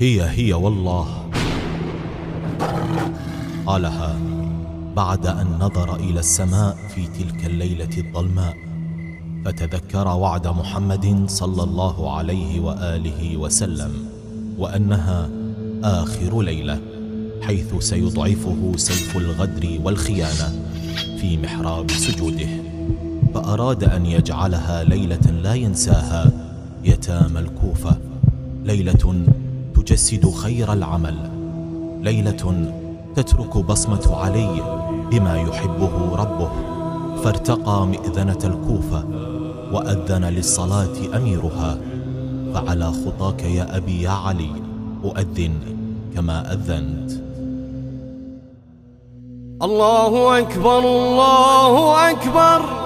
هي هي والله. قالها بعد أن نظر إلى السماء في تلك الليلة الظلماء فتذكر وعد محمد صلى الله عليه وآله وسلم وأنها آخر ليلة حيث سيضعفه سيف الغدر والخيانة في محراب سجوده. فأراد أن يجعلها ليلة لا ينساها يتامى الكوفة. ليلة تجسد خير العمل. ليلة تترك بصمة علي بما يحبه ربه. فارتقى مئذنة الكوفة وأذن للصلاة أميرها. فعلى خطاك يا أبي يا علي أؤذن كما أذنت. الله أكبر الله أكبر.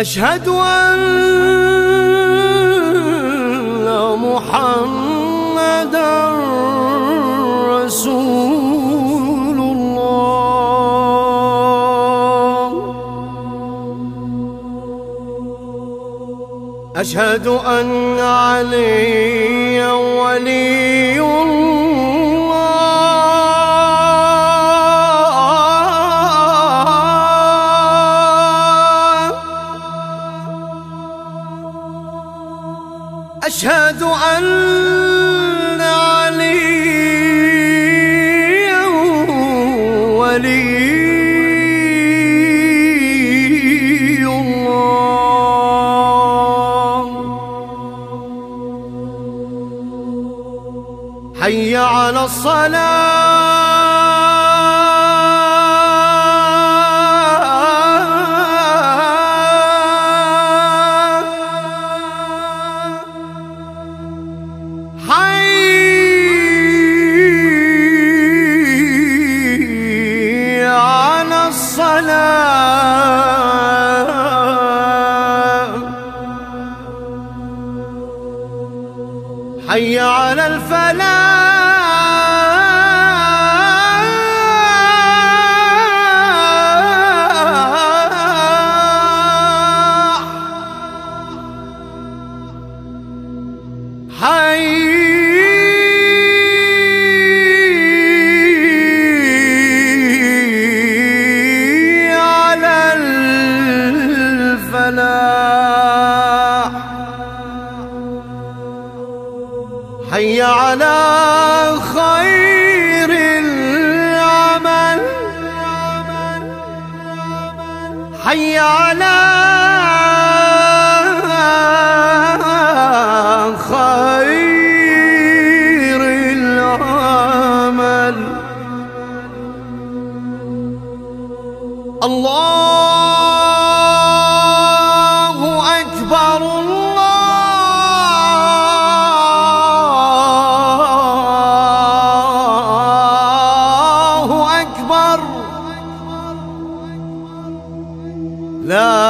أشهد أن محمدا رسول الله. أشهد أن عليا ولي الله. أن عليا ولي الله. حي على الصلاة. حي على الفلاح. حي حي على خير العمل. حي على لا